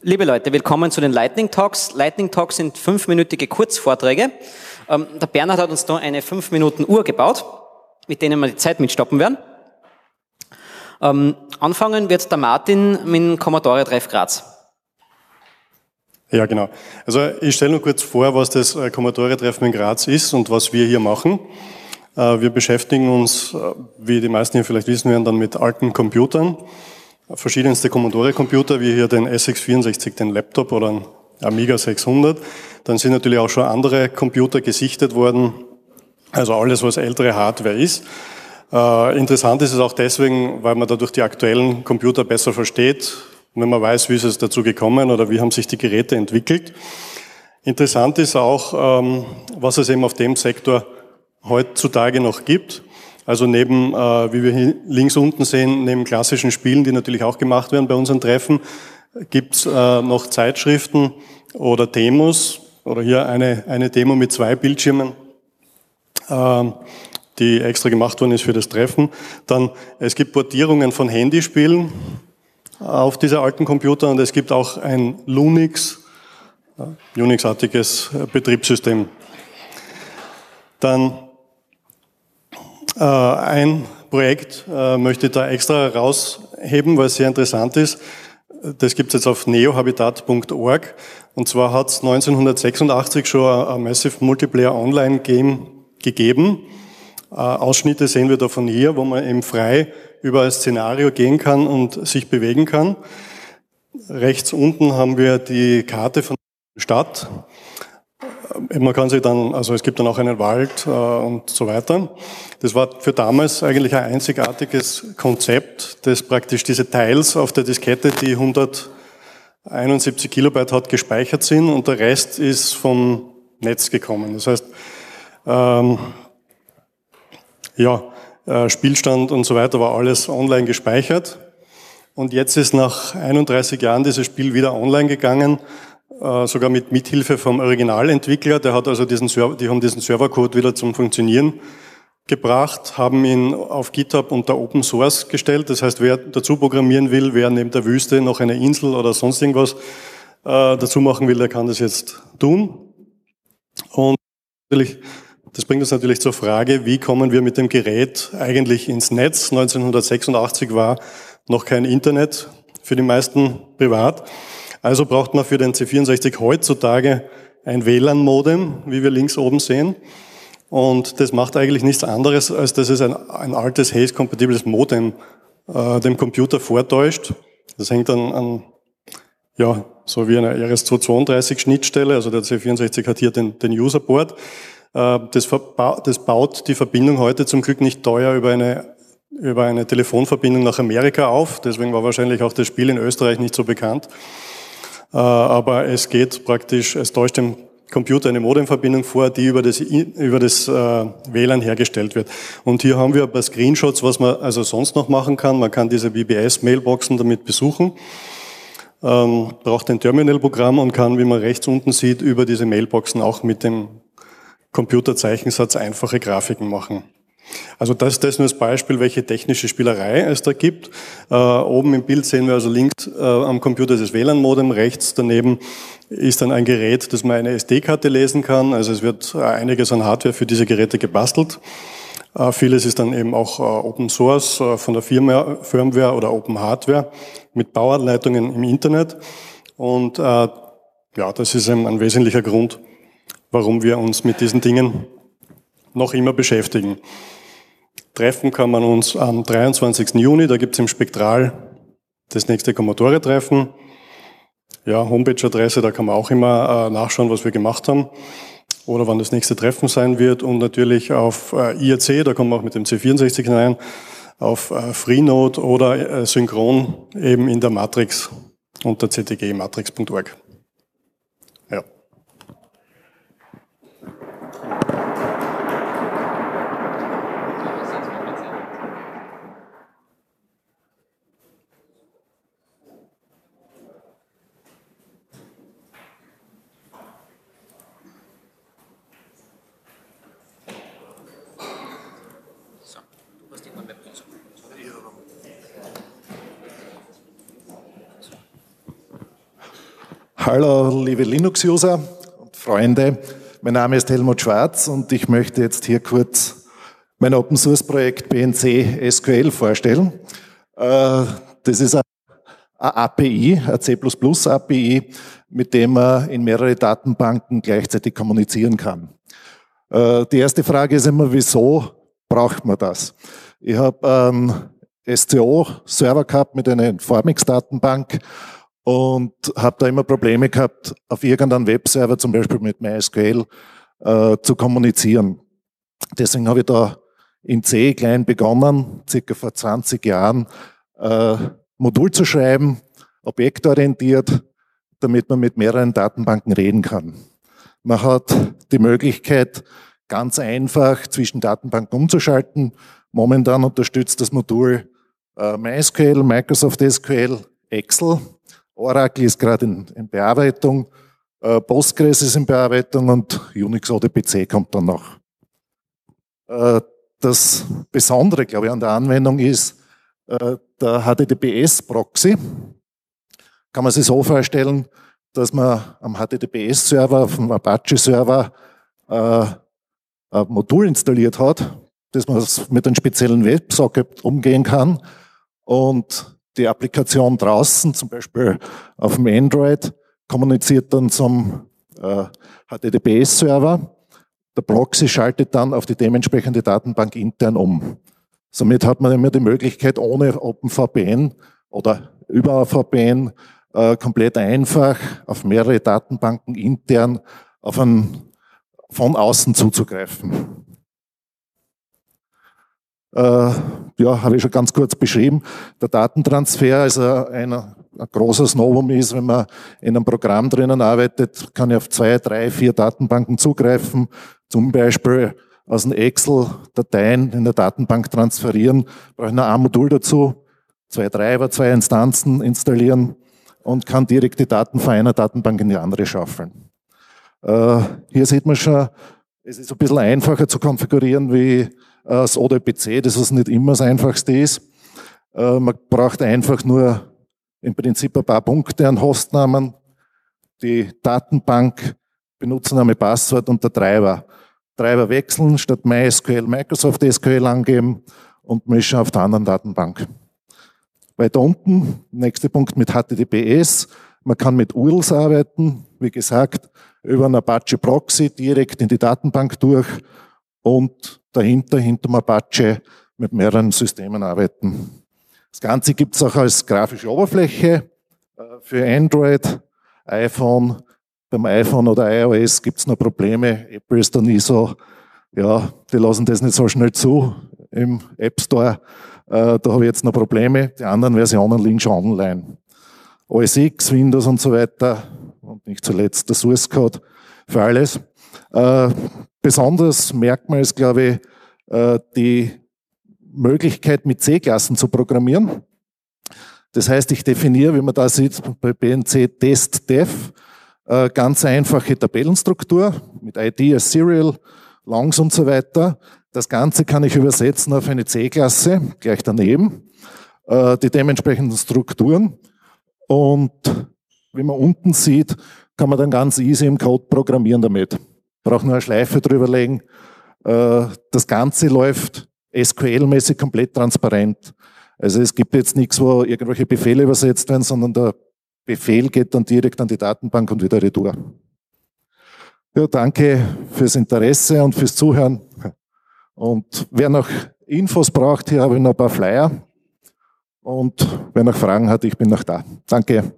Liebe Leute, willkommen zu den Lightning Talks. Lightning Talks sind fünfminütige Kurzvorträge. Ähm, der Bernhard hat uns da eine fünf Minuten Uhr gebaut, mit denen wir die Zeit mitstoppen werden. Ähm, anfangen wird der Martin mit dem Commodore Treff Graz. Ja, genau. Also ich stelle nur kurz vor, was das äh, Commodore-Treffen in Graz ist und was wir hier machen. Äh, wir beschäftigen uns, äh, wie die meisten hier vielleicht wissen werden, dann mit alten Computern verschiedenste Commodore-Computer, wie hier den SX64, den Laptop oder ein Amiga 600. Dann sind natürlich auch schon andere Computer gesichtet worden, also alles, was ältere Hardware ist. Äh, interessant ist es auch deswegen, weil man dadurch die aktuellen Computer besser versteht, wenn man weiß, wie ist es dazu gekommen oder wie haben sich die Geräte entwickelt. Interessant ist auch, ähm, was es eben auf dem Sektor heutzutage noch gibt. Also neben, äh, wie wir hier links unten sehen, neben klassischen Spielen, die natürlich auch gemacht werden bei unseren Treffen, gibt's äh, noch Zeitschriften oder Demos oder hier eine, eine Demo mit zwei Bildschirmen, äh, die extra gemacht worden ist für das Treffen. Dann, es gibt Portierungen von Handyspielen auf diese alten Computer und es gibt auch ein Lunix, Unix-artiges Betriebssystem. Dann ein Projekt äh, möchte ich da extra rausheben, weil es sehr interessant ist. Das gibt es jetzt auf neohabitat.org. Und zwar hat es 1986 schon ein Massive Multiplayer Online Game gegeben. Äh, Ausschnitte sehen wir davon hier, wo man eben frei über ein Szenario gehen kann und sich bewegen kann. Rechts unten haben wir die Karte von der Stadt. Äh, man kann sich dann, also es gibt dann auch einen Wald äh, und so weiter. Das war für damals eigentlich ein einzigartiges Konzept, das praktisch diese Teils auf der Diskette, die 171 Kilobyte hat, gespeichert sind und der Rest ist vom Netz gekommen. Das heißt, ähm, ja, äh, Spielstand und so weiter war alles online gespeichert. Und jetzt ist nach 31 Jahren dieses Spiel wieder online gegangen sogar mit Mithilfe vom Originalentwickler. Der hat also diesen Server, die haben diesen Servercode wieder zum Funktionieren gebracht, haben ihn auf GitHub unter Open Source gestellt. Das heißt, wer dazu programmieren will, wer neben der Wüste noch eine Insel oder sonst irgendwas äh, dazu machen will, der kann das jetzt tun. Und natürlich, das bringt uns natürlich zur Frage, wie kommen wir mit dem Gerät eigentlich ins Netz? 1986 war noch kein Internet für die meisten privat. Also braucht man für den C64 heutzutage ein WLAN-Modem, wie wir links oben sehen. Und das macht eigentlich nichts anderes, als dass es ein, ein altes Haze-kompatibles Modem äh, dem Computer vortäuscht. Das hängt dann an, ja, so wie eine RS232-Schnittstelle, also der C64 hat hier den, den Userboard. Äh, das, das baut die Verbindung heute zum Glück nicht teuer über eine über eine Telefonverbindung nach Amerika auf. Deswegen war wahrscheinlich auch das Spiel in Österreich nicht so bekannt. Äh, aber es geht praktisch, es täuscht dem Computer eine Modemverbindung vor, die über das, über das äh, WLAN hergestellt wird. Und hier haben wir ein paar Screenshots, was man also sonst noch machen kann. Man kann diese BBS-Mailboxen damit besuchen, ähm, braucht ein Terminalprogramm und kann, wie man rechts unten sieht, über diese Mailboxen auch mit dem Computerzeichensatz einfache Grafiken machen. Also das, das nur das Beispiel, welche technische Spielerei es da gibt. Äh, oben im Bild sehen wir also links äh, am Computer das WLAN-Modem, rechts daneben ist dann ein Gerät, das man eine SD-Karte lesen kann. Also es wird einiges an Hardware für diese Geräte gebastelt. Äh, vieles ist dann eben auch äh, Open Source äh, von der Firma, Firmware oder Open Hardware mit Bauanleitungen im Internet. Und äh, ja, das ist eben ein wesentlicher Grund, warum wir uns mit diesen Dingen noch immer beschäftigen. Treffen kann man uns am 23. Juni, da gibt es im Spektral das nächste Commodore-Treffen. Ja, Homepage-Adresse, da kann man auch immer äh, nachschauen, was wir gemacht haben oder wann das nächste Treffen sein wird. Und natürlich auf äh, IRC, da kommen wir auch mit dem C64 hinein, auf äh, Freenode oder Synchron eben in der Matrix unter ctgmatrix.org. Hallo, liebe Linux-User und Freunde. Mein Name ist Helmut Schwarz und ich möchte jetzt hier kurz mein Open Source Projekt BNC SQL vorstellen. Äh, das ist eine API, eine C++ API, mit dem man in mehrere Datenbanken gleichzeitig kommunizieren kann. Äh, die erste Frage ist immer, wieso braucht man das? Ich habe einen SCO-Server gehabt mit einer Informix-Datenbank und habe da immer Probleme gehabt, auf irgendeinem Webserver, zum Beispiel mit MySQL, äh, zu kommunizieren. Deswegen habe ich da in C klein begonnen, circa vor 20 Jahren, äh, Modul zu schreiben, objektorientiert, damit man mit mehreren Datenbanken reden kann. Man hat die Möglichkeit, ganz einfach zwischen Datenbanken umzuschalten. Momentan unterstützt das Modul äh, MySQL, Microsoft SQL, Excel Oracle ist gerade in, in Bearbeitung, äh, Postgres ist in Bearbeitung und Unix ODBC kommt dann noch. Äh, das Besondere, glaube ich, an der Anwendung ist äh, der HTTPS-Proxy. Kann man sich so vorstellen, dass man am HTTPS-Server, auf dem Apache-Server, äh, ein Modul installiert hat, dass man mit einem speziellen Websocket umgehen kann und die Applikation draußen, zum Beispiel auf dem Android, kommuniziert dann zum äh, HTTPS-Server. Der Proxy schaltet dann auf die dementsprechende Datenbank intern um. Somit hat man immer die Möglichkeit, ohne OpenVPN oder über VPN äh, komplett einfach auf mehrere Datenbanken intern auf einen, von außen zuzugreifen ja, habe ich schon ganz kurz beschrieben. Der Datentransfer, also ein, ein großes Novum ist, wenn man in einem Programm drinnen arbeitet, kann ich auf zwei, drei, vier Datenbanken zugreifen. Zum Beispiel aus einem Excel Dateien in der Datenbank transferieren, brauche ich noch ein Modul dazu, zwei Treiber, zwei Instanzen installieren und kann direkt die Daten von einer Datenbank in die andere schaufeln. Äh, hier sieht man schon, es ist ein bisschen einfacher zu konfigurieren wie äh, das ODPC, das was nicht immer das einfachste ist. Äh, man braucht einfach nur im Prinzip ein paar Punkte an Hostnamen, die Datenbank, Benutzername, Passwort und der Treiber. Treiber wechseln, statt MySQL Microsoft SQL angeben und mischen auf der anderen Datenbank. Weiter unten, nächster Punkt mit HTTPS. Man kann mit URLs arbeiten, wie gesagt, über einen Apache Proxy direkt in die Datenbank durch und dahinter, hinter Apache, mit mehreren Systemen arbeiten. Das Ganze gibt es auch als grafische Oberfläche äh, für Android, iPhone. Beim iPhone oder iOS gibt es noch Probleme. Apple ist da nie so, ja, die lassen das nicht so schnell zu im App Store. Äh, da habe ich jetzt noch Probleme. Die anderen Versionen liegen schon online. OS X, Windows und so weiter und nicht zuletzt der Source Code für alles. Besonderes Merkmal ist, glaube ich, äh, die Möglichkeit, mit C-Klassen zu programmieren. Das heißt, ich definiere, wie man da sieht, bei BNC Test Def, äh, ganz einfache Tabellenstruktur mit ID als Serial, Longs und so weiter. Das Ganze kann ich übersetzen auf eine C-Klasse, gleich daneben, äh, die dementsprechenden Strukturen. Und wie man unten sieht, kann man dann ganz easy im Code programmieren damit. Braucht nur eine Schleife drüberlegen. Äh, das Ganze läuft SQL-mäßig komplett transparent. Also es gibt jetzt nichts, wo irgendwelche Befehle übersetzt werden, sondern der Befehl geht dann direkt an die Datenbank und wieder retour. Ja, danke fürs Interesse und fürs Zuhören. Und wer noch Infos braucht, hier habe ich noch ein paar Flyer. Und wer noch Fragen hat, ich bin noch da. Danke.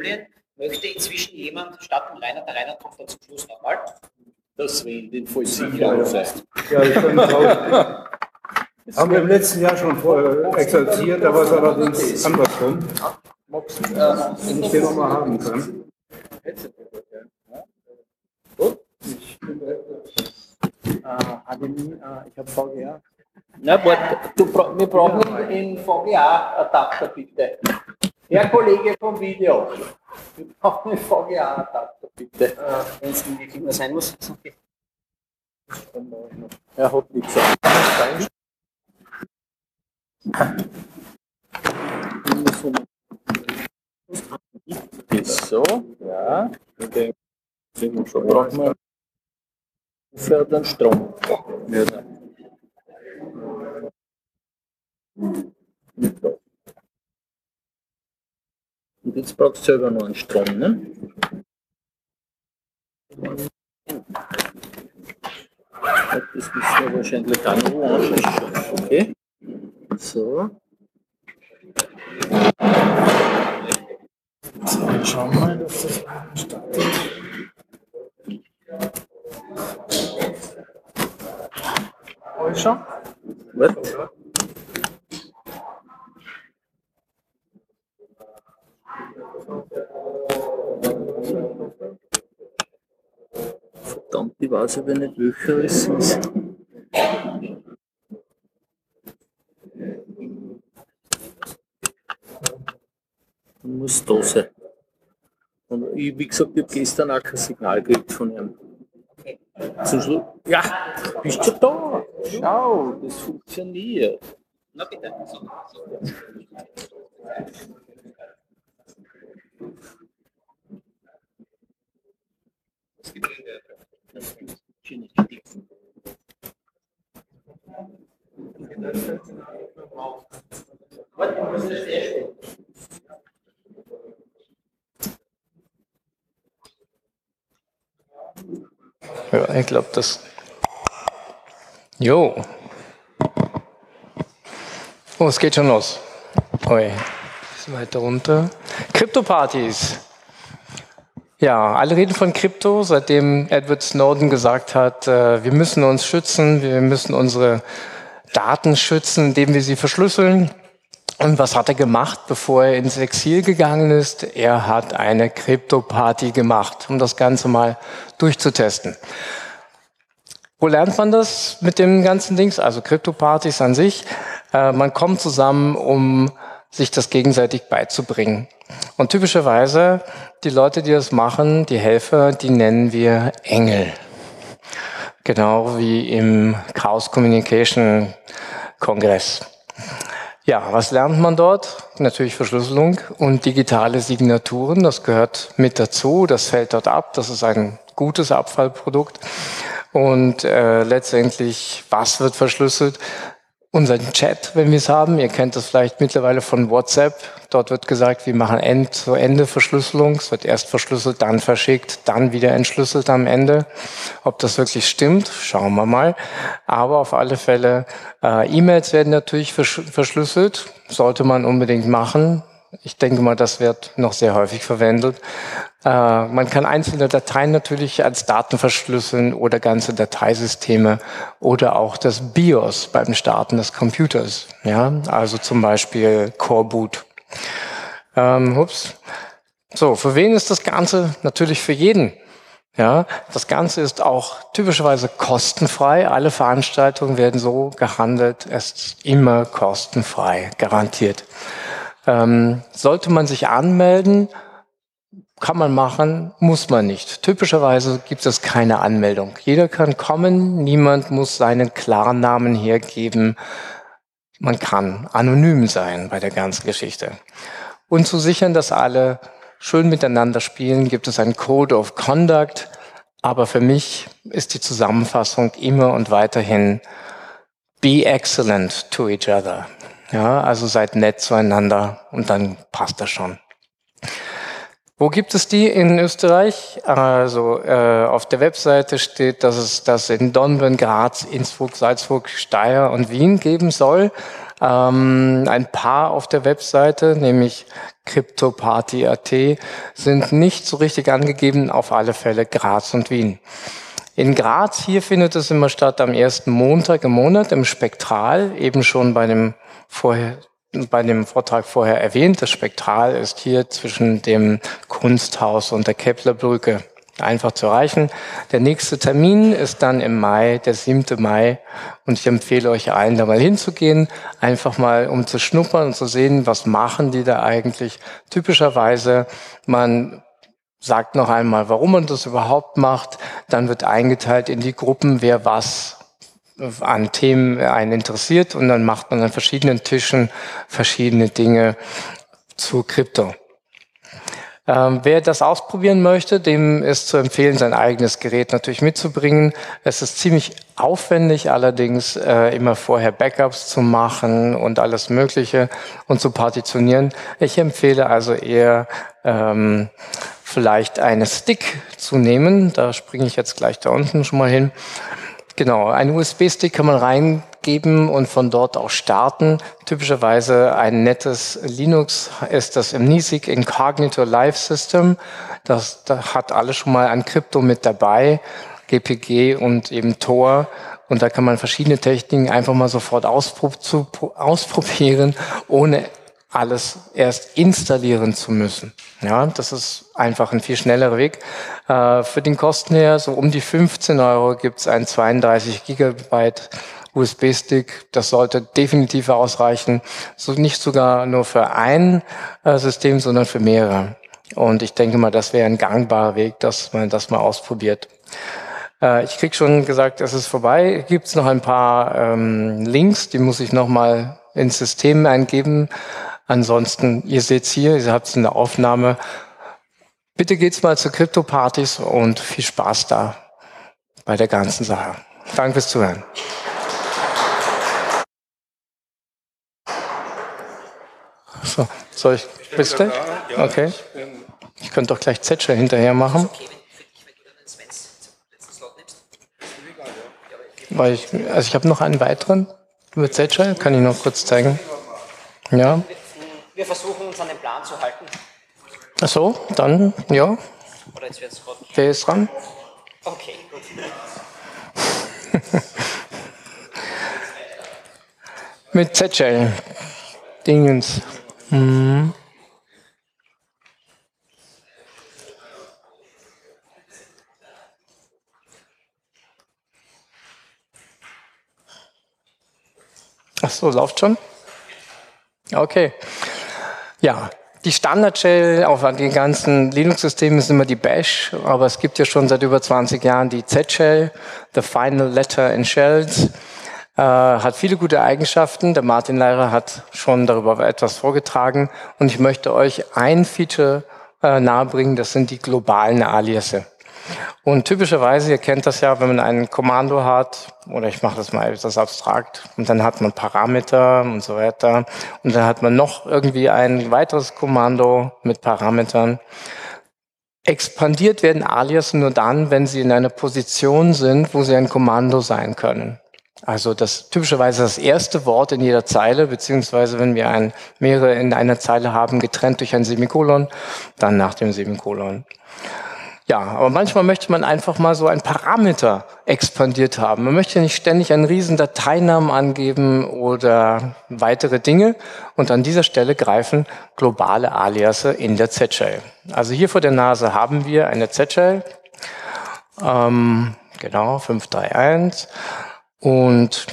Den Folien. Möchte inzwischen jemand statt dem Rainer, der Rainer kommt dann zum Schluss nochmal. Das Sven, den voll sicher aus. Ja, ich bin raus. Haben wir im letzten Jahr schon vorher exaltiert, da war es allerdings andersrum. Wenn ich den nochmal haben kann. Ich habe VGA. Na, du, wir brauchen einen VGA-Adapter bitte. Herr Kollege vom Video, wir brauchen einen VGA-Adapter bitte. Wenn es wirklich nur sein muss. Er hat nichts So, ja. Okay. Brauchen wir für den Strom. Ja. Und jetzt brauchst du selber noch einen Strom, ne? Das ist ja wahrscheinlich dann woanders. Okay. So. So, schauen wir mal, dass das startet. schon? Was? Verdammt, ich weiß aber nicht, welcher es ist. Muss da sein. Und ich, wie gesagt, ich habe gestern auch kein Signal gekriegt von ihm. Zum Schluss. Ja, bist du da? Schau, das funktioniert. Na bitte. So, so. Das gibt Ja, ich glaube, das. Jo. Oh, es geht schon los. Oi. Bisschen weiter runter. Krypto-Partys. Ja, alle reden von Krypto, seitdem Edward Snowden gesagt hat, äh, wir müssen uns schützen, wir müssen unsere Daten schützen, indem wir sie verschlüsseln. Und was hat er gemacht, bevor er ins Exil gegangen ist? Er hat eine Krypto-Party gemacht, um das Ganze mal durchzutesten. Wo lernt man das mit dem ganzen Dings? Also Krypto-Partys an sich. Äh, man kommt zusammen, um sich das gegenseitig beizubringen. Und typischerweise die Leute, die das machen, die Helfer, die nennen wir Engel. Genau wie im Chaos Communication Kongress. Ja, was lernt man dort? Natürlich Verschlüsselung und digitale Signaturen. Das gehört mit dazu. Das fällt dort ab. Das ist ein gutes Abfallprodukt. Und äh, letztendlich, was wird verschlüsselt? Unseren Chat, wenn wir es haben. Ihr kennt das vielleicht mittlerweile von WhatsApp. Dort wird gesagt, wir machen End-zu-Ende-Verschlüsselung. Es wird erst verschlüsselt, dann verschickt, dann wieder entschlüsselt am Ende. Ob das wirklich stimmt, schauen wir mal. Aber auf alle Fälle, äh, E-Mails werden natürlich verschlüsselt. Sollte man unbedingt machen. Ich denke mal, das wird noch sehr häufig verwendet. Äh, man kann einzelne Dateien natürlich als Daten verschlüsseln oder ganze Dateisysteme oder auch das BIOS beim Starten des Computers. Ja, also zum Beispiel Core Boot. Ähm, ups. So, für wen ist das Ganze? Natürlich für jeden. Ja, das Ganze ist auch typischerweise kostenfrei. Alle Veranstaltungen werden so gehandelt. Es ist immer kostenfrei, garantiert. Ähm, sollte man sich anmelden, kann man machen, muss man nicht. Typischerweise gibt es keine Anmeldung. Jeder kann kommen, niemand muss seinen Klarnamen hergeben. Man kann anonym sein bei der ganzen Geschichte. Und zu sichern, dass alle schön miteinander spielen, gibt es einen Code of Conduct. Aber für mich ist die Zusammenfassung immer und weiterhin be excellent to each other. Ja, also seid nett zueinander und dann passt das schon. Wo gibt es die in Österreich? Also äh, auf der Webseite steht, dass es das in Dornbirn, Graz, Innsbruck, Salzburg, Steyr und Wien geben soll. Ähm, ein paar auf der Webseite, nämlich CryptoParty.at, sind nicht so richtig angegeben, auf alle Fälle Graz und Wien. In Graz hier findet es immer statt am ersten Montag im Monat im Spektral, eben schon bei dem vorher bei dem Vortrag vorher erwähnt. Das Spektral ist hier zwischen dem Kunsthaus und der Keplerbrücke einfach zu erreichen. Der nächste Termin ist dann im Mai, der 7. Mai. Und ich empfehle euch allen, da mal hinzugehen, einfach mal um zu schnuppern und zu sehen, was machen die da eigentlich. Typischerweise, man sagt noch einmal, warum man das überhaupt macht. Dann wird eingeteilt in die Gruppen, wer was an Themen einen interessiert und dann macht man an verschiedenen Tischen verschiedene Dinge zu Krypto. Ähm, wer das ausprobieren möchte, dem ist zu empfehlen, sein eigenes Gerät natürlich mitzubringen. Es ist ziemlich aufwendig, allerdings äh, immer vorher Backups zu machen und alles Mögliche und zu partitionieren. Ich empfehle also eher ähm, vielleicht eine Stick zu nehmen. Da springe ich jetzt gleich da unten schon mal hin. Genau, einen USB-Stick kann man reingeben und von dort auch starten. Typischerweise ein nettes Linux ist das im Incognito Live System. Das, das hat alles schon mal an Krypto mit dabei, GPG und eben Tor. Und da kann man verschiedene Techniken einfach mal sofort ausprobieren, ohne alles erst installieren zu müssen. Ja, das ist einfach ein viel schnellerer Weg. Äh, für den Kosten her, so um die 15 Euro gibt es einen 32 Gigabyte USB-Stick. Das sollte definitiv ausreichen. So nicht sogar nur für ein äh, System, sondern für mehrere. Und ich denke mal, das wäre ein gangbarer Weg, dass man das mal ausprobiert. Äh, ich krieg schon gesagt, es ist vorbei. Gibt es noch ein paar ähm, Links, die muss ich noch mal ins System eingeben. Ansonsten, ihr seht hier, ihr habt eine Aufnahme. Bitte geht's mal zu Krypto-Partys und viel Spaß da bei der ganzen Sache. Danke fürs Zuhören. So, soll ich, bist du? Okay. Ich könnte doch gleich Zetscher hinterher machen. Weil ich, also ich habe noch einen weiteren über Zetscher, kann ich noch kurz zeigen. Ja. Wir versuchen uns an den Plan zu halten. Ach so, dann, ja. Oder jetzt wird's gerade. Wer ist dran? Okay, gut. Mit Zetschel. Dingens. Mhm. Ach so, läuft schon? Okay. Ja, die Standard-Shell auf den ganzen Linux-Systemen ist immer die Bash, aber es gibt ja schon seit über 20 Jahren die Z-Shell, The Final Letter in Shells. Äh, hat viele gute Eigenschaften. Der Martin Leirer hat schon darüber etwas vorgetragen und ich möchte euch ein Feature äh, nahebringen, das sind die globalen Aliasse. Und typischerweise, ihr kennt das ja, wenn man ein Kommando hat, oder ich mache das mal etwas abstrakt, und dann hat man Parameter und so weiter, und dann hat man noch irgendwie ein weiteres Kommando mit Parametern. Expandiert werden Alias nur dann, wenn sie in einer Position sind, wo sie ein Kommando sein können. Also das typischerweise das erste Wort in jeder Zeile, beziehungsweise wenn wir ein, mehrere in einer Zeile haben, getrennt durch ein Semikolon, dann nach dem Semikolon. Ja, aber manchmal möchte man einfach mal so ein Parameter expandiert haben. Man möchte nicht ständig einen riesen Dateinamen angeben oder weitere Dinge. Und an dieser Stelle greifen globale Aliasse in der Z-Shell. Also hier vor der Nase haben wir eine Z-Shell. Ähm, genau, 531. Und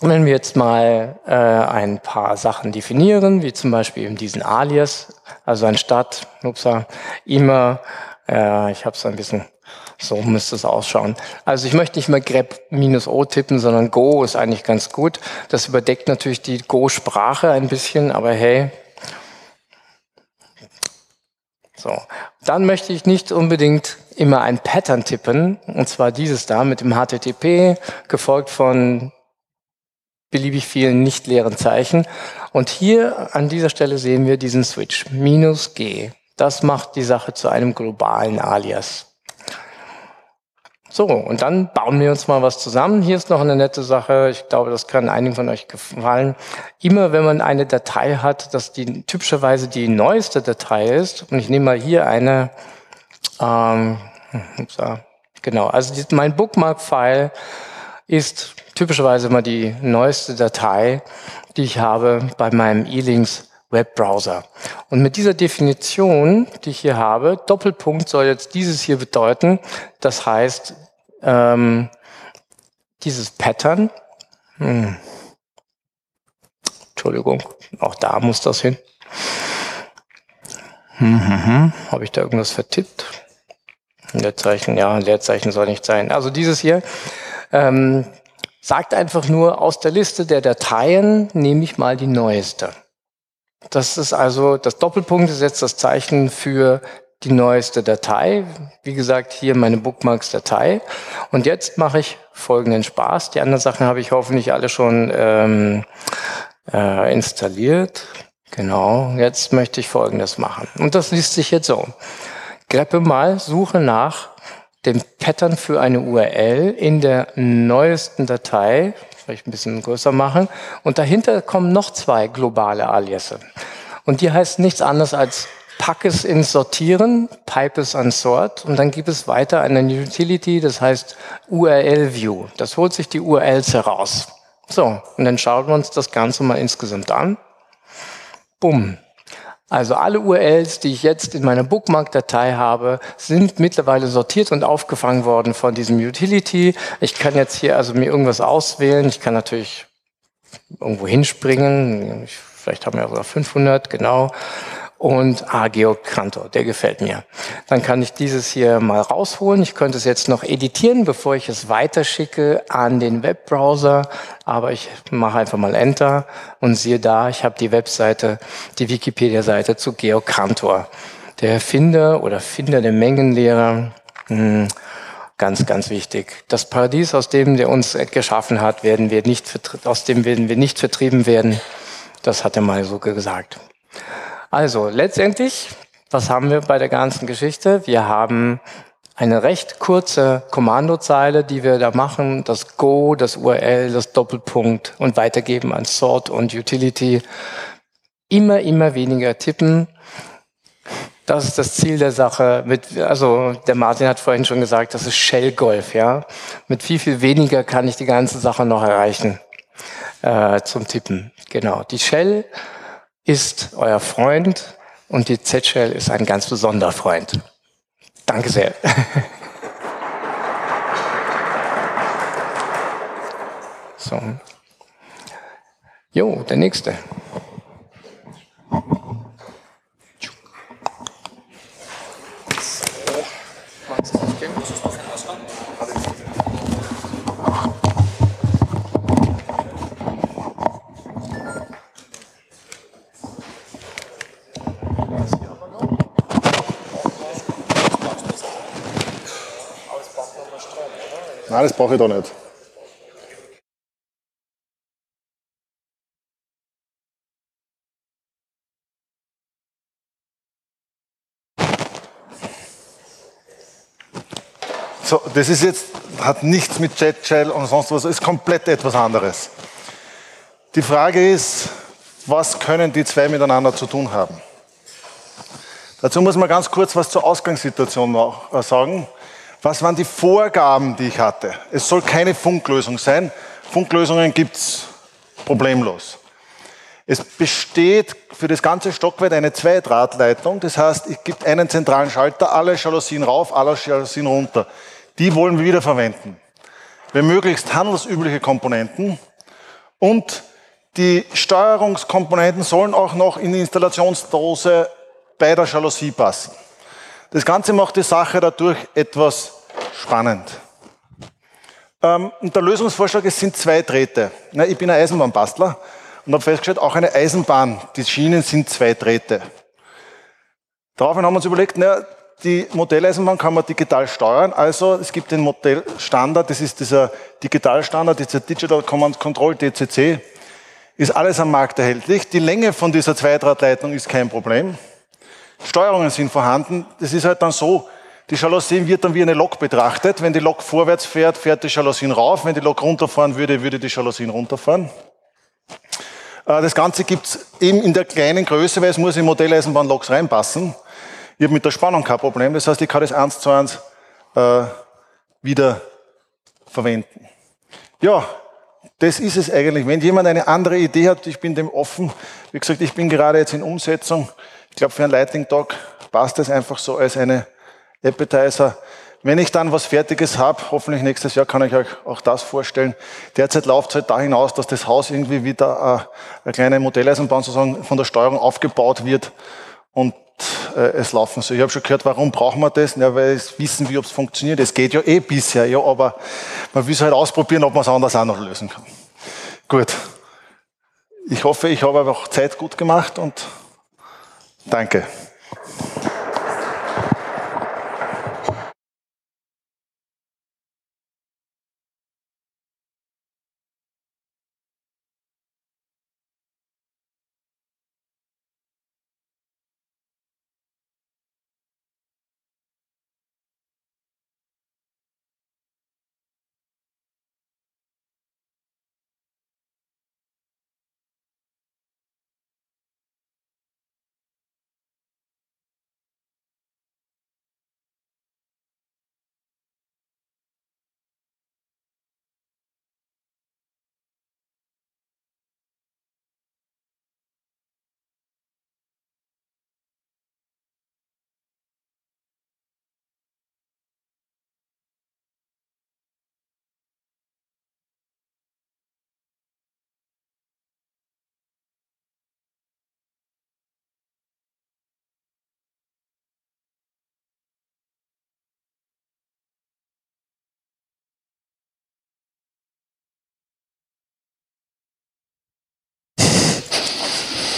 wenn wir jetzt mal äh, ein paar Sachen definieren, wie zum Beispiel eben diesen Alias, also anstatt, upsa, immer, äh, ich habe es ein bisschen, so müsste es ausschauen. Also ich möchte nicht mehr grep o tippen, sondern go ist eigentlich ganz gut. Das überdeckt natürlich die Go-Sprache ein bisschen, aber hey, so, dann möchte ich nicht unbedingt immer ein Pattern tippen, und zwar dieses da mit dem HTTP, gefolgt von beliebig vielen nicht leeren Zeichen. Und hier an dieser Stelle sehen wir diesen Switch, minus G. Das macht die Sache zu einem globalen Alias. So, und dann bauen wir uns mal was zusammen. Hier ist noch eine nette Sache. Ich glaube, das kann einigen von euch gefallen. Immer wenn man eine Datei hat, dass die typischerweise die neueste Datei ist, und ich nehme mal hier eine, ähm, ups, genau, also die, mein Bookmark-File ist typischerweise immer die neueste Datei, die ich habe bei meinem E-Links Webbrowser. Und mit dieser Definition, die ich hier habe, Doppelpunkt soll jetzt dieses hier bedeuten. Das heißt, ähm, dieses Pattern, hm, Entschuldigung, auch da muss das hin. Hm, hm, hm. Habe ich da irgendwas vertippt? Leerzeichen, ja, Leerzeichen soll nicht sein. Also dieses hier, ähm, sagt einfach nur, aus der Liste der Dateien nehme ich mal die neueste. Das ist also, das Doppelpunkt ist jetzt das Zeichen für die neueste Datei. Wie gesagt, hier meine Bookmarks-Datei. Und jetzt mache ich folgenden Spaß. Die anderen Sachen habe ich hoffentlich alle schon ähm, äh, installiert. Genau, jetzt möchte ich folgendes machen. Und das liest sich jetzt so. Greppe mal, suche nach dem Pattern für eine URL in der neuesten Datei, vielleicht ein bisschen größer machen, und dahinter kommen noch zwei globale Aliasse. Und die heißt nichts anderes als pack ins Sortieren, pipe an Sort und dann gibt es weiter eine Utility, das heißt URL View. Das holt sich die URLs heraus. So, und dann schauen wir uns das Ganze mal insgesamt an. Bumm, also alle URLs, die ich jetzt in meiner Bookmark-Datei habe, sind mittlerweile sortiert und aufgefangen worden von diesem Utility. Ich kann jetzt hier also mir irgendwas auswählen. Ich kann natürlich irgendwo hinspringen. vielleicht haben wir sogar 500, genau und ah, Georg Kantor, der gefällt mir. Dann kann ich dieses hier mal rausholen. Ich könnte es jetzt noch editieren, bevor ich es weiterschicke an den Webbrowser. Aber ich mache einfach mal Enter und siehe da, ich habe die Webseite, die Wikipedia-Seite zu Georg Kantor. Der Erfinder oder Finder der Mengenlehrer. Hm, ganz, ganz wichtig. Das Paradies, aus dem der uns geschaffen hat, werden wir nicht, aus dem werden wir nicht vertrieben werden. Das hat er mal so gesagt. Also letztendlich, was haben wir bei der ganzen Geschichte? Wir haben eine recht kurze Kommandozeile, die wir da machen, das Go, das URL, das Doppelpunkt und weitergeben an Sort und Utility. Immer, immer weniger tippen. Das ist das Ziel der Sache. Mit, also der Martin hat vorhin schon gesagt, das ist Shell Golf. Ja, mit viel viel weniger kann ich die ganze Sache noch erreichen äh, zum Tippen. Genau. Die Shell ist euer Freund und die Z-Shell ist ein ganz besonderer Freund. Danke sehr. so. Jo, der nächste. Das brauche ich da nicht. So, das ist jetzt, hat nichts mit JetShell und sonst was, ist komplett etwas anderes. Die Frage ist, was können die zwei miteinander zu tun haben? Dazu muss man ganz kurz was zur Ausgangssituation äh, sagen. Was waren die Vorgaben, die ich hatte? Es soll keine Funklösung sein. Funklösungen gibt es problemlos. Es besteht für das ganze Stockwerk eine Zweidrahtleitung. Das heißt, es gibt einen zentralen Schalter, alle Jalousien rauf, alle Jalousien runter. Die wollen wir wiederverwenden. Wir möglichst handelsübliche Komponenten Und die Steuerungskomponenten sollen auch noch in die Installationsdose bei der Jalousie passen. Das Ganze macht die Sache dadurch etwas spannend. Ähm, und der Lösungsvorschlag, es sind zwei Drähte. Ich bin ein Eisenbahnbastler und habe festgestellt, auch eine Eisenbahn, die Schienen sind zwei Drähte. Daraufhin haben wir uns überlegt, na, die Modelleisenbahn kann man digital steuern. Also es gibt den Modellstandard, das ist dieser Digitalstandard, dieser Digital Command Control, DCC, ist alles am Markt erhältlich. Die Länge von dieser Zweidrahtleitung ist kein Problem. Steuerungen sind vorhanden. Das ist halt dann so, die Jalousien wird dann wie eine Lok betrachtet. Wenn die Lok vorwärts fährt, fährt die Jalousien rauf. Wenn die Lok runterfahren würde, würde die Jalousien runterfahren. Äh, das Ganze gibt es eben in der kleinen Größe, weil es muss in Modelleisenbahnloks reinpassen. Ich habe mit der Spannung kein Problem. Das heißt, ich kann das eins zu eins äh, wieder verwenden. Ja, das ist es eigentlich. Wenn jemand eine andere Idee hat, ich bin dem offen. Wie gesagt, ich bin gerade jetzt in Umsetzung. Ich glaube, für einen Lightning Talk passt das einfach so als eine Appetizer. Wenn ich dann was Fertiges habe, hoffentlich nächstes Jahr kann ich euch auch das vorstellen. Derzeit läuft es halt da hinaus, dass das Haus irgendwie wieder äh, eine kleine Modelleisenbahn sozusagen von der Steuerung aufgebaut wird und äh, es laufen soll. Ich habe schon gehört, warum brauchen wir das? Ja, weil es wissen wir, ob es funktioniert. Es geht ja eh bisher, ja, aber man will es halt ausprobieren, ob man es anders auch noch lösen kann. Gut. Ich hoffe, ich habe auch Zeit gut gemacht und danke.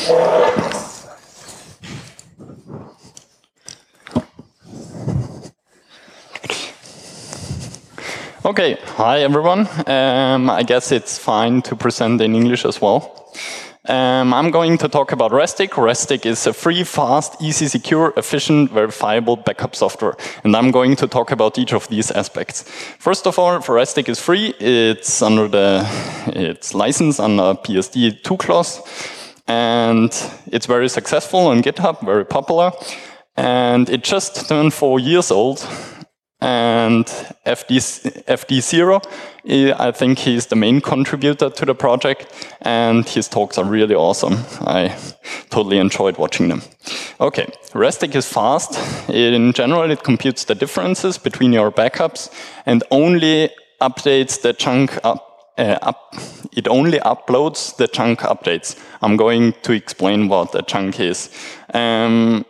Okay, hi everyone. Um, I guess it's fine to present in English as well. Um, I'm going to talk about Restic. Restic is a free, fast, easy, secure, efficient, verifiable backup software. And I'm going to talk about each of these aspects. First of all, Restic is free. It's under the, it's licensed under PSD 2 clause. And it's very successful on GitHub, very popular. And it just turned four years old and FD, FD0, I think he's the main contributor to the project, and his talks are really awesome. I totally enjoyed watching them. Okay, Restic is fast. In general, it computes the differences between your backups and only updates the chunk up uh, up, it only uploads the chunk updates. I'm going to explain what a chunk is. Um,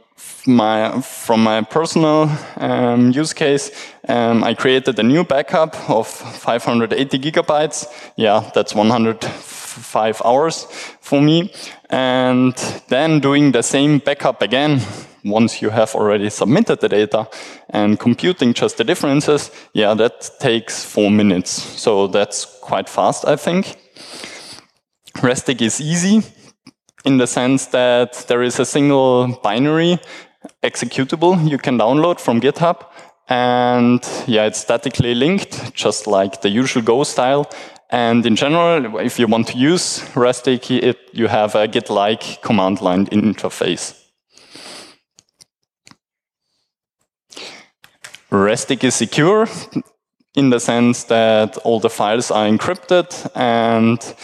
my, from my personal um, use case, um, I created a new backup of 580 gigabytes. Yeah, that's 105 hours for me. And then doing the same backup again, once you have already submitted the data and computing just the differences, yeah, that takes four minutes. So that's quite fast, I think. Restic is easy in the sense that there is a single binary executable you can download from GitHub. And yeah, it's statically linked, just like the usual Go style. And in general, if you want to use Restic, it, you have a git-like command line interface. Restic is secure in the sense that all the files are encrypted and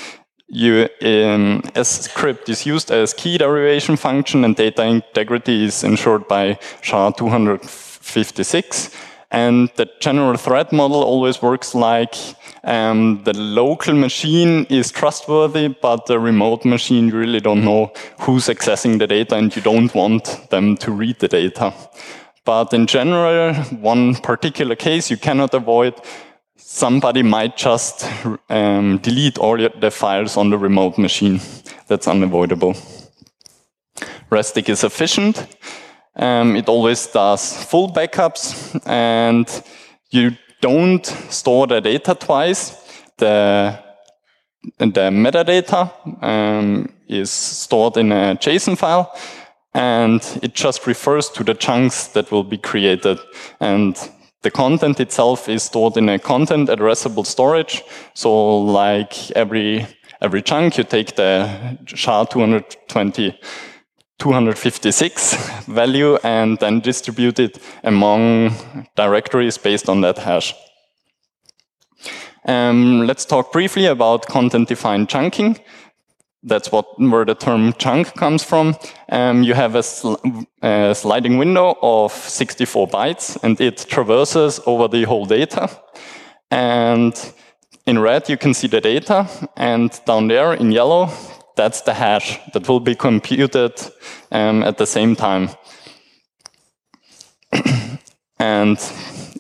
you, um, script is used as key derivation function and data integrity is ensured by SHA-256. And the general threat model always works like um, the local machine is trustworthy, but the remote machine, you really don't know who's accessing the data and you don't want them to read the data. But in general, one particular case you cannot avoid, somebody might just um, delete all the files on the remote machine. That's unavoidable. Restic is efficient. Um, it always does full backups and you don't store the data twice. The, the metadata um, is stored in a JSON file and it just refers to the chunks that will be created. And the content itself is stored in a content addressable storage. So like every, every chunk, you take the SHA-220 256 value and then distribute it among directories based on that hash. Um, let's talk briefly about content-defined chunking. That's what where the term chunk comes from. Um, you have a, sl a, sliding window of 64 bytes, and it traverses over the whole data. And in red, you can see the data, and down there in yellow, that's the hash that will be computed um, at the same time. and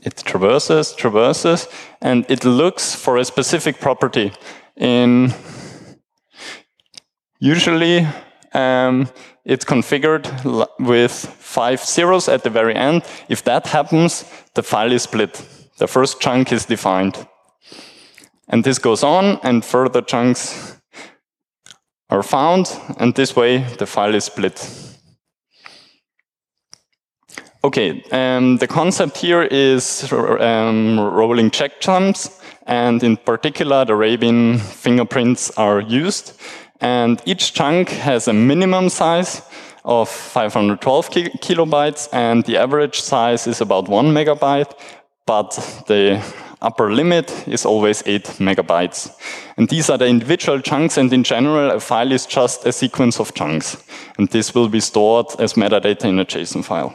it traverses, traverses, and it looks for a specific property. In usually, um, it's configured with five zeros at the very end. If that happens, the file is split. The first chunk is defined. And this goes on, and further chunks are found, and this way the file is split. Okay, um, the concept here is um, rolling checksums, and in particular, the Rabin fingerprints are used. And each chunk has a minimum size of 512 ki kilobytes, and the average size is about one megabyte, but the upper limit is always 8 megabytes. And these are the individual chunks, and in general, a file is just a sequence of chunks. And this will be stored as metadata in a JSON file.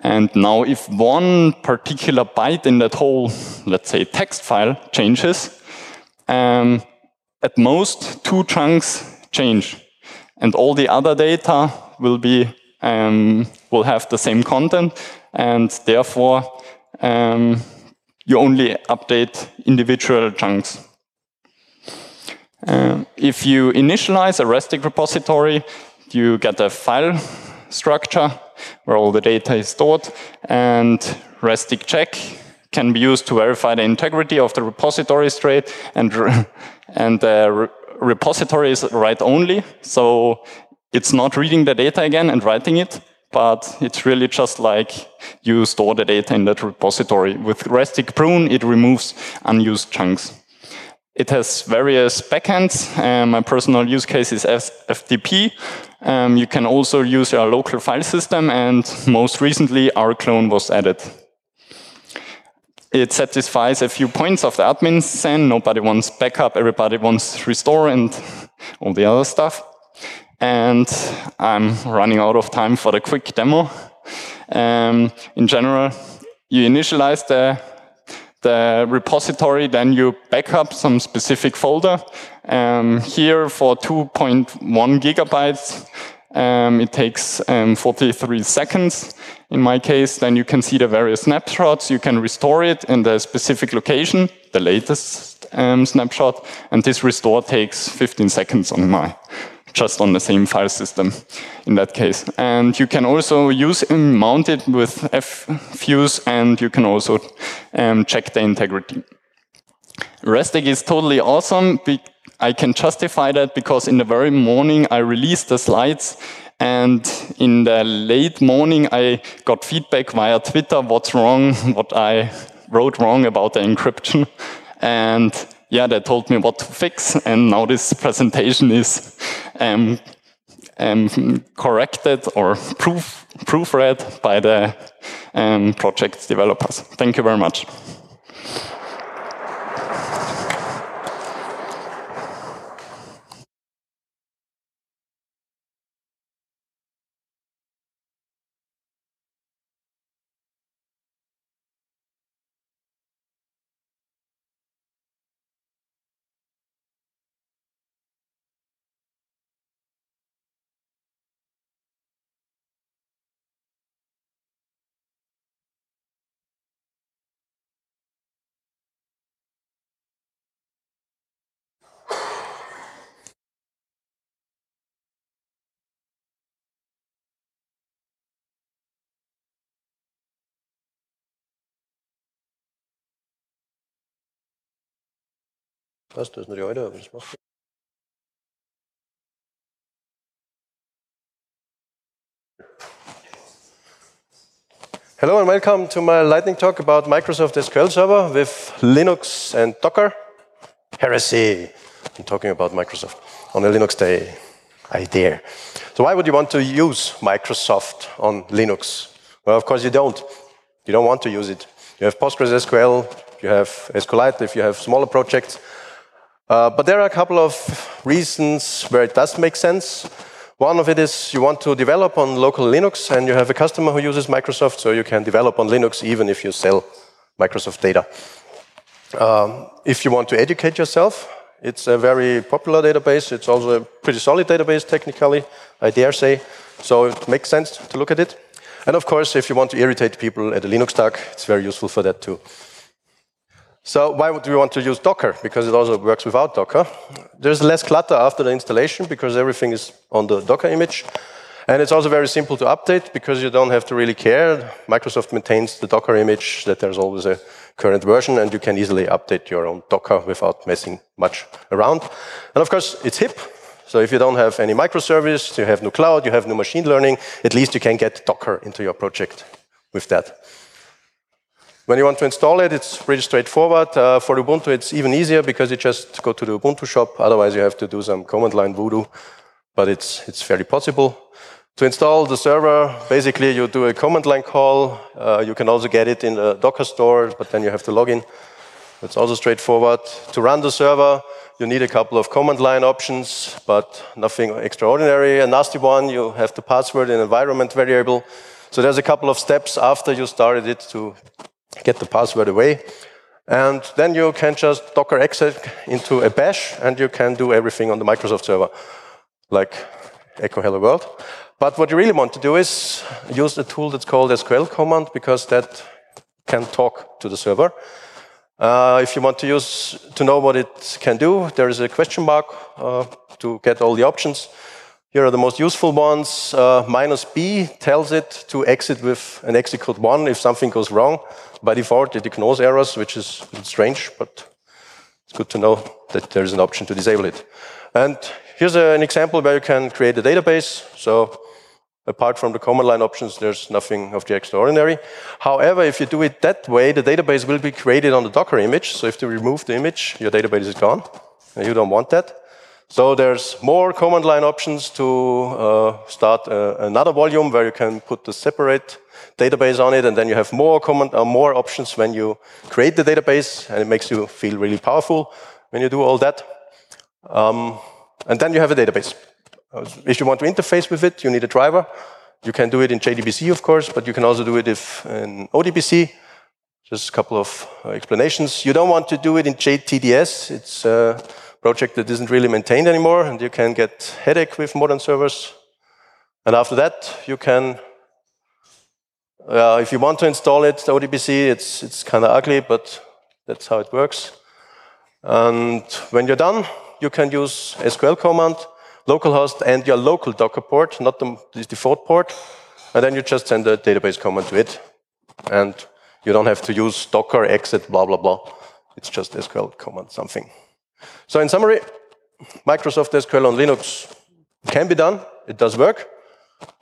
And now if one particular byte in that whole, let's say, text file changes, um, at most two chunks change. And all the other data will be um, will have the same content, and therefore um, you only update individual chunks. Uh, if you initialize a Restic repository, you get a file structure where all the data is stored, and Restic check can be used to verify the integrity of the repository straight, and, and the re repository is write only, so it's not reading the data again and writing it, but it's really just like you store the data in that repository. With Restic Prune, it removes unused chunks. It has various backends. Um, my personal use case is FTP. Um, you can also use your local file system, and most recently, our clone was added. It satisfies a few points of the admin SAN. Nobody wants backup, everybody wants restore and all the other stuff and I'm running out of time for the quick demo. Um, in general, you initialize the, the repository, then you backup some specific folder. Um, here for 2.1 gigabytes, um, it takes um, 43 seconds in my case. Then you can see the various snapshots. You can restore it in the specific location, the latest um, snapshot, and this restore takes 15 seconds on my just on the same file system in that case. And you can also use and mount it with fuse and you can also um, check the integrity. Restic is totally awesome. I can justify that because in the very morning I released the slides and in the late morning I got feedback via Twitter what's wrong, what I wrote wrong about the encryption. And yeah, they told me what to fix, and now this presentation is um, um, corrected or proof proofread by the um, project developers. Thank you very much. Hello and welcome to my lightning talk about Microsoft SQL Server with Linux and Docker. Heresy. I'm talking about Microsoft on a Linux day. I dare. So why would you want to use Microsoft on Linux? Well, of course you don't. You don't want to use it. You have PostgreSQL, you have SQLite if you have smaller projects. Uh, but there are a couple of reasons where it does make sense. One of it is you want to develop on local Linux and you have a customer who uses Microsoft, so you can develop on Linux even if you sell Microsoft data. Um, if you want to educate yourself, it's a very popular database. It's also a pretty solid database technically, I dare say. So it makes sense to look at it. And of course, if you want to irritate people at a Linux stack, it's very useful for that too. So why would we want to use Docker? Because it also works without Docker. There's less clutter after the installation because everything is on the Docker image. And it's also very simple to update because you don't have to really care. Microsoft maintains the Docker image that there's always a current version and you can easily update your own Docker without messing much around. And of course, it's hip. So if you don't have any microservice, you have no cloud, you have no machine learning, at least you can get Docker into your project with that. When you want to install it, it's pretty straightforward. Uh, for Ubuntu, it's even easier because you just go to the Ubuntu shop. Otherwise, you have to do some command line voodoo, but it's, it's fairly possible. To install the server, basically, you do a command line call. Uh, you can also get it in the Docker store, but then you have to log in. It's also straightforward. To run the server, you need a couple of command line options, but nothing extraordinary. A nasty one, you have the password and environment variable. So there's a couple of steps after you started it to get the password away. And then you can just Docker exec into a bash and you can do everything on the Microsoft server, like echo hello world. But what you really want to do is use a tool that's called SQL command because that can talk to the server. Uh, if you want to use to know what it can do, there is a question mark uh, to get all the options. Here are the most useful ones. Uh, minus B tells it to exit with an execute one if something goes wrong. By default, it ignores errors, which is strange, but it's good to know that there is an option to disable it. And here's a, an example where you can create a database. So apart from the command line options, there's nothing of the extraordinary. However, if you do it that way, the database will be created on the Docker image. So if you remove the image, your database is gone. And you don't want that. So there's more command line options to uh, start uh, another volume where you can put the separate database on it, and then you have more command, uh, more options when you create the database, and it makes you feel really powerful when you do all that. Um, and then you have a database. Uh, if you want to interface with it, you need a driver. You can do it in JDBC, of course, but you can also do it if in ODBC. Just a couple of uh, explanations. You don't want to do it in JTDS. It's uh, project that isn't really maintained anymore, and you can get headache with modern servers. And after that, you can, uh, if you want to install it, the ODBC, it's, it's kind of ugly, but that's how it works. And when you're done, you can use SQL command, localhost, and your local Docker port, not the, the default port. And then you just send a database command to it. And you don't have to use Docker exit, blah, blah, blah. It's just SQL command something. So in summary, Microsoft SQL on Linux can be done. It does work.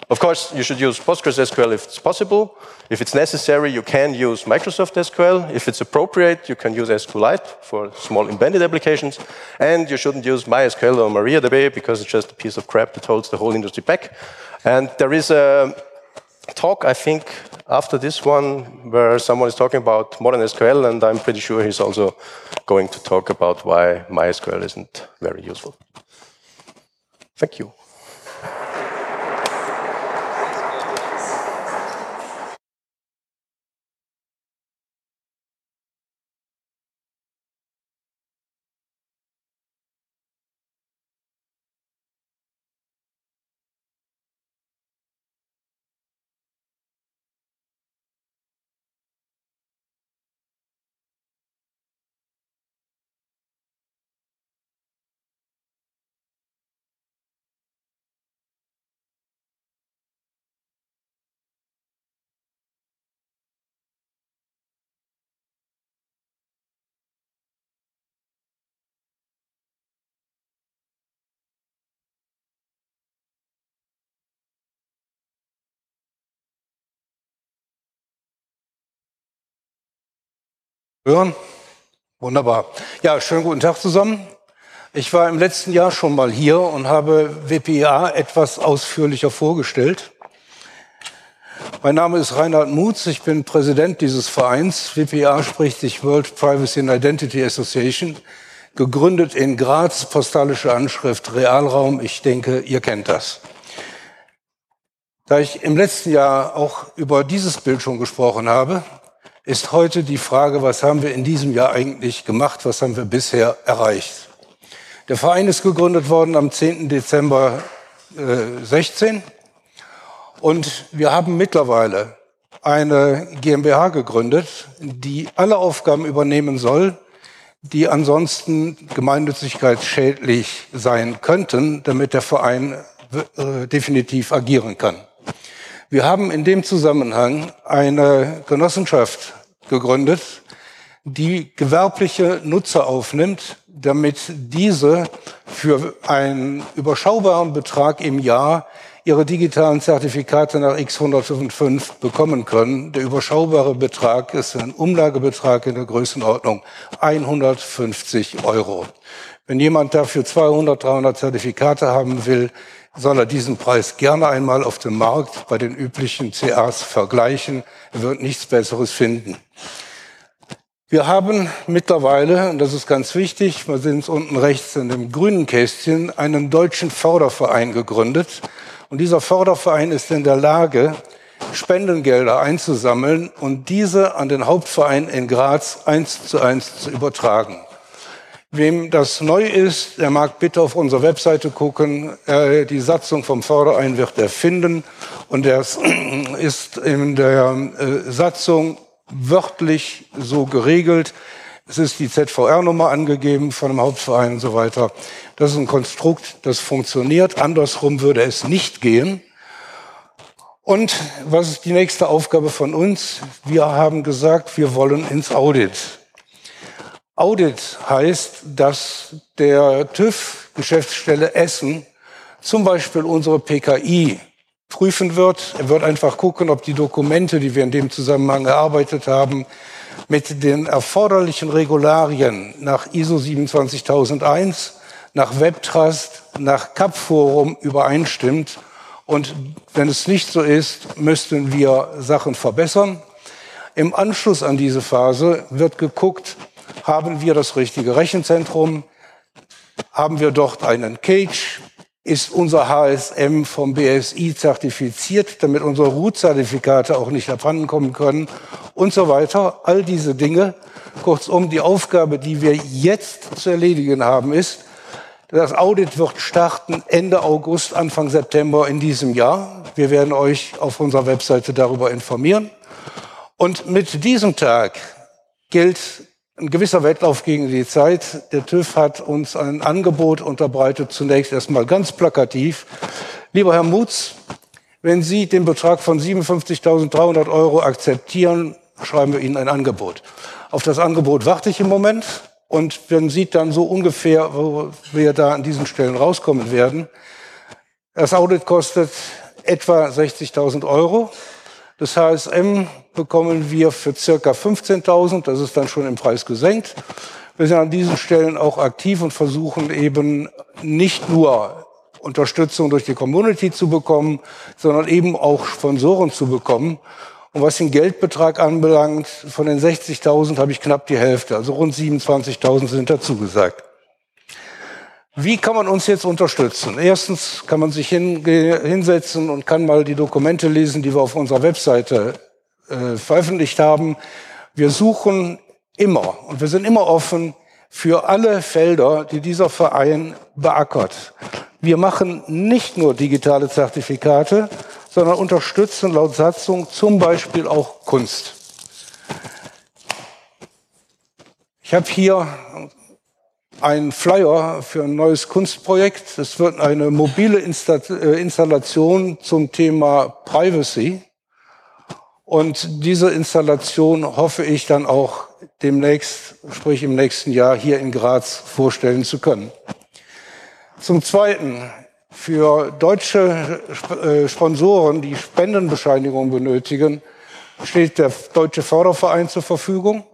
Of course, you should use PostgreSQL if it's possible. If it's necessary, you can use Microsoft SQL. If it's appropriate, you can use SQLite for small embedded applications. And you shouldn't use MySQL or MariaDB because it's just a piece of crap that holds the whole industry back. And there is a talk, I think, after this one, where someone is talking about modern SQL, and I'm pretty sure he's also going to talk about why MySQL isn't very useful. Thank you. Hören? Wunderbar. Ja, schönen guten Tag zusammen. Ich war im letzten Jahr schon mal hier und habe WPA etwas ausführlicher vorgestellt. Mein Name ist Reinhard Mutz, ich bin Präsident dieses Vereins. WPA spricht sich World Privacy and Identity Association, gegründet in Graz, postalische Anschrift Realraum. Ich denke, ihr kennt das. Da ich im letzten Jahr auch über dieses Bild schon gesprochen habe, ist heute die Frage, was haben wir in diesem Jahr eigentlich gemacht, was haben wir bisher erreicht. Der Verein ist gegründet worden am 10. Dezember äh, 16 und wir haben mittlerweile eine GmbH gegründet, die alle Aufgaben übernehmen soll, die ansonsten gemeinnützigkeitsschädlich sein könnten, damit der Verein äh, definitiv agieren kann. Wir haben in dem Zusammenhang eine Genossenschaft gegründet, die gewerbliche Nutzer aufnimmt, damit diese für einen überschaubaren Betrag im Jahr ihre digitalen Zertifikate nach X105 bekommen können. Der überschaubare Betrag ist ein Umlagebetrag in der Größenordnung 150 Euro. Wenn jemand dafür 200, 300 Zertifikate haben will, soll er diesen Preis gerne einmal auf dem Markt bei den üblichen CAs vergleichen. Er wird nichts Besseres finden. Wir haben mittlerweile, und das ist ganz wichtig, wir sehen es unten rechts in dem grünen Kästchen, einen deutschen Förderverein gegründet. Und dieser Förderverein ist in der Lage, Spendengelder einzusammeln und diese an den Hauptverein in Graz eins zu eins zu übertragen. Wem das neu ist, der mag bitte auf unsere Webseite gucken. Äh, die Satzung vom Förderein wird er finden. Und das ist in der äh, Satzung wörtlich so geregelt. Es ist die ZVR-Nummer angegeben von dem Hauptverein und so weiter. Das ist ein Konstrukt, das funktioniert. Andersrum würde es nicht gehen. Und was ist die nächste Aufgabe von uns? Wir haben gesagt, wir wollen ins Audit. Audit heißt, dass der TÜV Geschäftsstelle Essen zum Beispiel unsere PKI prüfen wird. Er wird einfach gucken, ob die Dokumente, die wir in dem Zusammenhang erarbeitet haben, mit den erforderlichen Regularien nach ISO 27001, nach WebTrust, nach CAP-Forum übereinstimmt. Und wenn es nicht so ist, müssten wir Sachen verbessern. Im Anschluss an diese Phase wird geguckt, haben wir das richtige Rechenzentrum? Haben wir dort einen Cage? Ist unser HSM vom BSI zertifiziert, damit unsere Root-Zertifikate auch nicht abhanden kommen können? Und so weiter. All diese Dinge. Kurzum, die Aufgabe, die wir jetzt zu erledigen haben, ist, das Audit wird starten Ende August, Anfang September in diesem Jahr. Wir werden euch auf unserer Webseite darüber informieren. Und mit diesem Tag gilt ein gewisser Wettlauf gegen die Zeit. Der TÜV hat uns ein Angebot unterbreitet, zunächst erstmal ganz plakativ. Lieber Herr Mutz, wenn Sie den Betrag von 57.300 Euro akzeptieren, schreiben wir Ihnen ein Angebot. Auf das Angebot warte ich im Moment und man sieht dann so ungefähr, wo wir da an diesen Stellen rauskommen werden. Das Audit kostet etwa 60.000 Euro. Das HSM bekommen wir für circa 15.000. Das ist dann schon im Preis gesenkt. Wir sind an diesen Stellen auch aktiv und versuchen eben nicht nur Unterstützung durch die Community zu bekommen, sondern eben auch Sponsoren zu bekommen. Und was den Geldbetrag anbelangt, von den 60.000 habe ich knapp die Hälfte, also rund 27.000 sind dazu gesagt. Wie kann man uns jetzt unterstützen? Erstens kann man sich hinsetzen und kann mal die Dokumente lesen, die wir auf unserer Webseite äh, veröffentlicht haben. Wir suchen immer und wir sind immer offen für alle Felder, die dieser Verein beackert. Wir machen nicht nur digitale Zertifikate, sondern unterstützen laut Satzung zum Beispiel auch Kunst. Ich habe hier ein Flyer für ein neues Kunstprojekt. Es wird eine mobile äh, Installation zum Thema Privacy. Und diese Installation hoffe ich dann auch demnächst, sprich im nächsten Jahr hier in Graz vorstellen zu können. Zum Zweiten, für deutsche äh, Sponsoren, die Spendenbescheinigung benötigen, steht der Deutsche Förderverein zur Verfügung.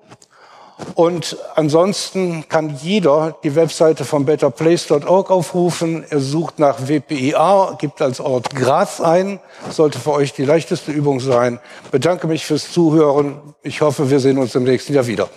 Und ansonsten kann jeder die Webseite von betterplace.org aufrufen. Er sucht nach WPIA, gibt als Ort Graz ein. Sollte für euch die leichteste Übung sein. Bedanke mich fürs Zuhören. Ich hoffe, wir sehen uns im nächsten Jahr wieder.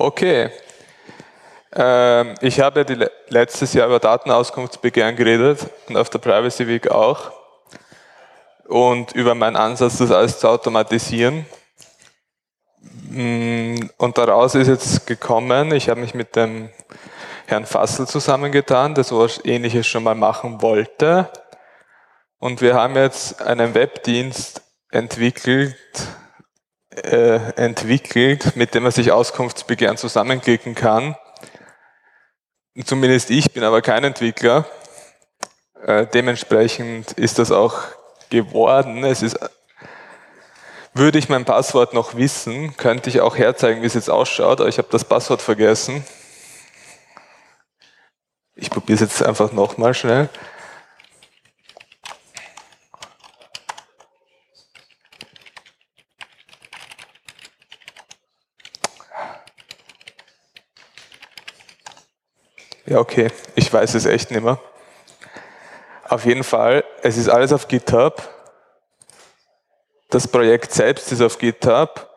Okay. Ähm, ich habe ja letztes Jahr über Datenauskunftsbegehren geredet und auf der Privacy Week auch. Und über meinen Ansatz, das alles zu automatisieren. Mm, und daraus ist jetzt gekommen, ich habe mich mit dem Herrn Fassel zusammengetan, der so etwas Ähnliches schon mal machen wollte. Und wir haben jetzt einen Webdienst entwickelt, äh, entwickelt, mit dem man sich Auskunftsbegehren zusammenklicken kann. Zumindest ich bin aber kein Entwickler. Äh, dementsprechend ist das auch geworden. Es ist, würde ich mein Passwort noch wissen, könnte ich auch herzeigen, wie es jetzt ausschaut, aber ich habe das Passwort vergessen. Ich probiere es jetzt einfach nochmal schnell. Ja, okay. Ich weiß es echt nicht mehr. Auf jeden Fall, es ist alles auf GitHub. Das Projekt selbst ist auf GitHub.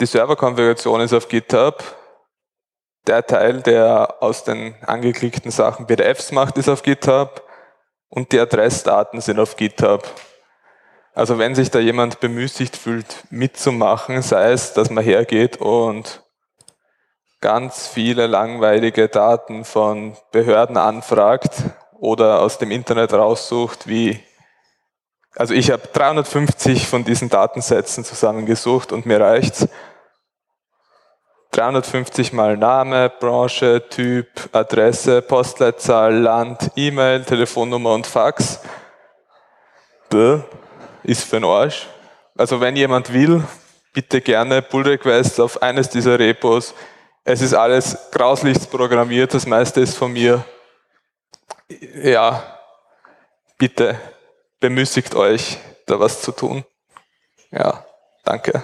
Die Serverkonfiguration ist auf GitHub. Der Teil, der aus den angeklickten Sachen PDFs macht, ist auf GitHub. Und die Adressdaten sind auf GitHub. Also wenn sich da jemand bemüßigt fühlt, mitzumachen, sei es, dass man hergeht und ganz viele langweilige Daten von Behörden anfragt oder aus dem Internet raussucht, wie also ich habe 350 von diesen Datensätzen zusammengesucht und mir reicht's. 350 mal Name, Branche, Typ, Adresse, Postleitzahl, Land, E-Mail, Telefonnummer und Fax. Bäh, ist für den Arsch. Also wenn jemand will, bitte gerne Pull Requests auf eines dieser Repos. Es ist alles grauslichst programmiert, das meiste ist von mir. Ja, bitte bemüßigt euch, da was zu tun. Ja, danke.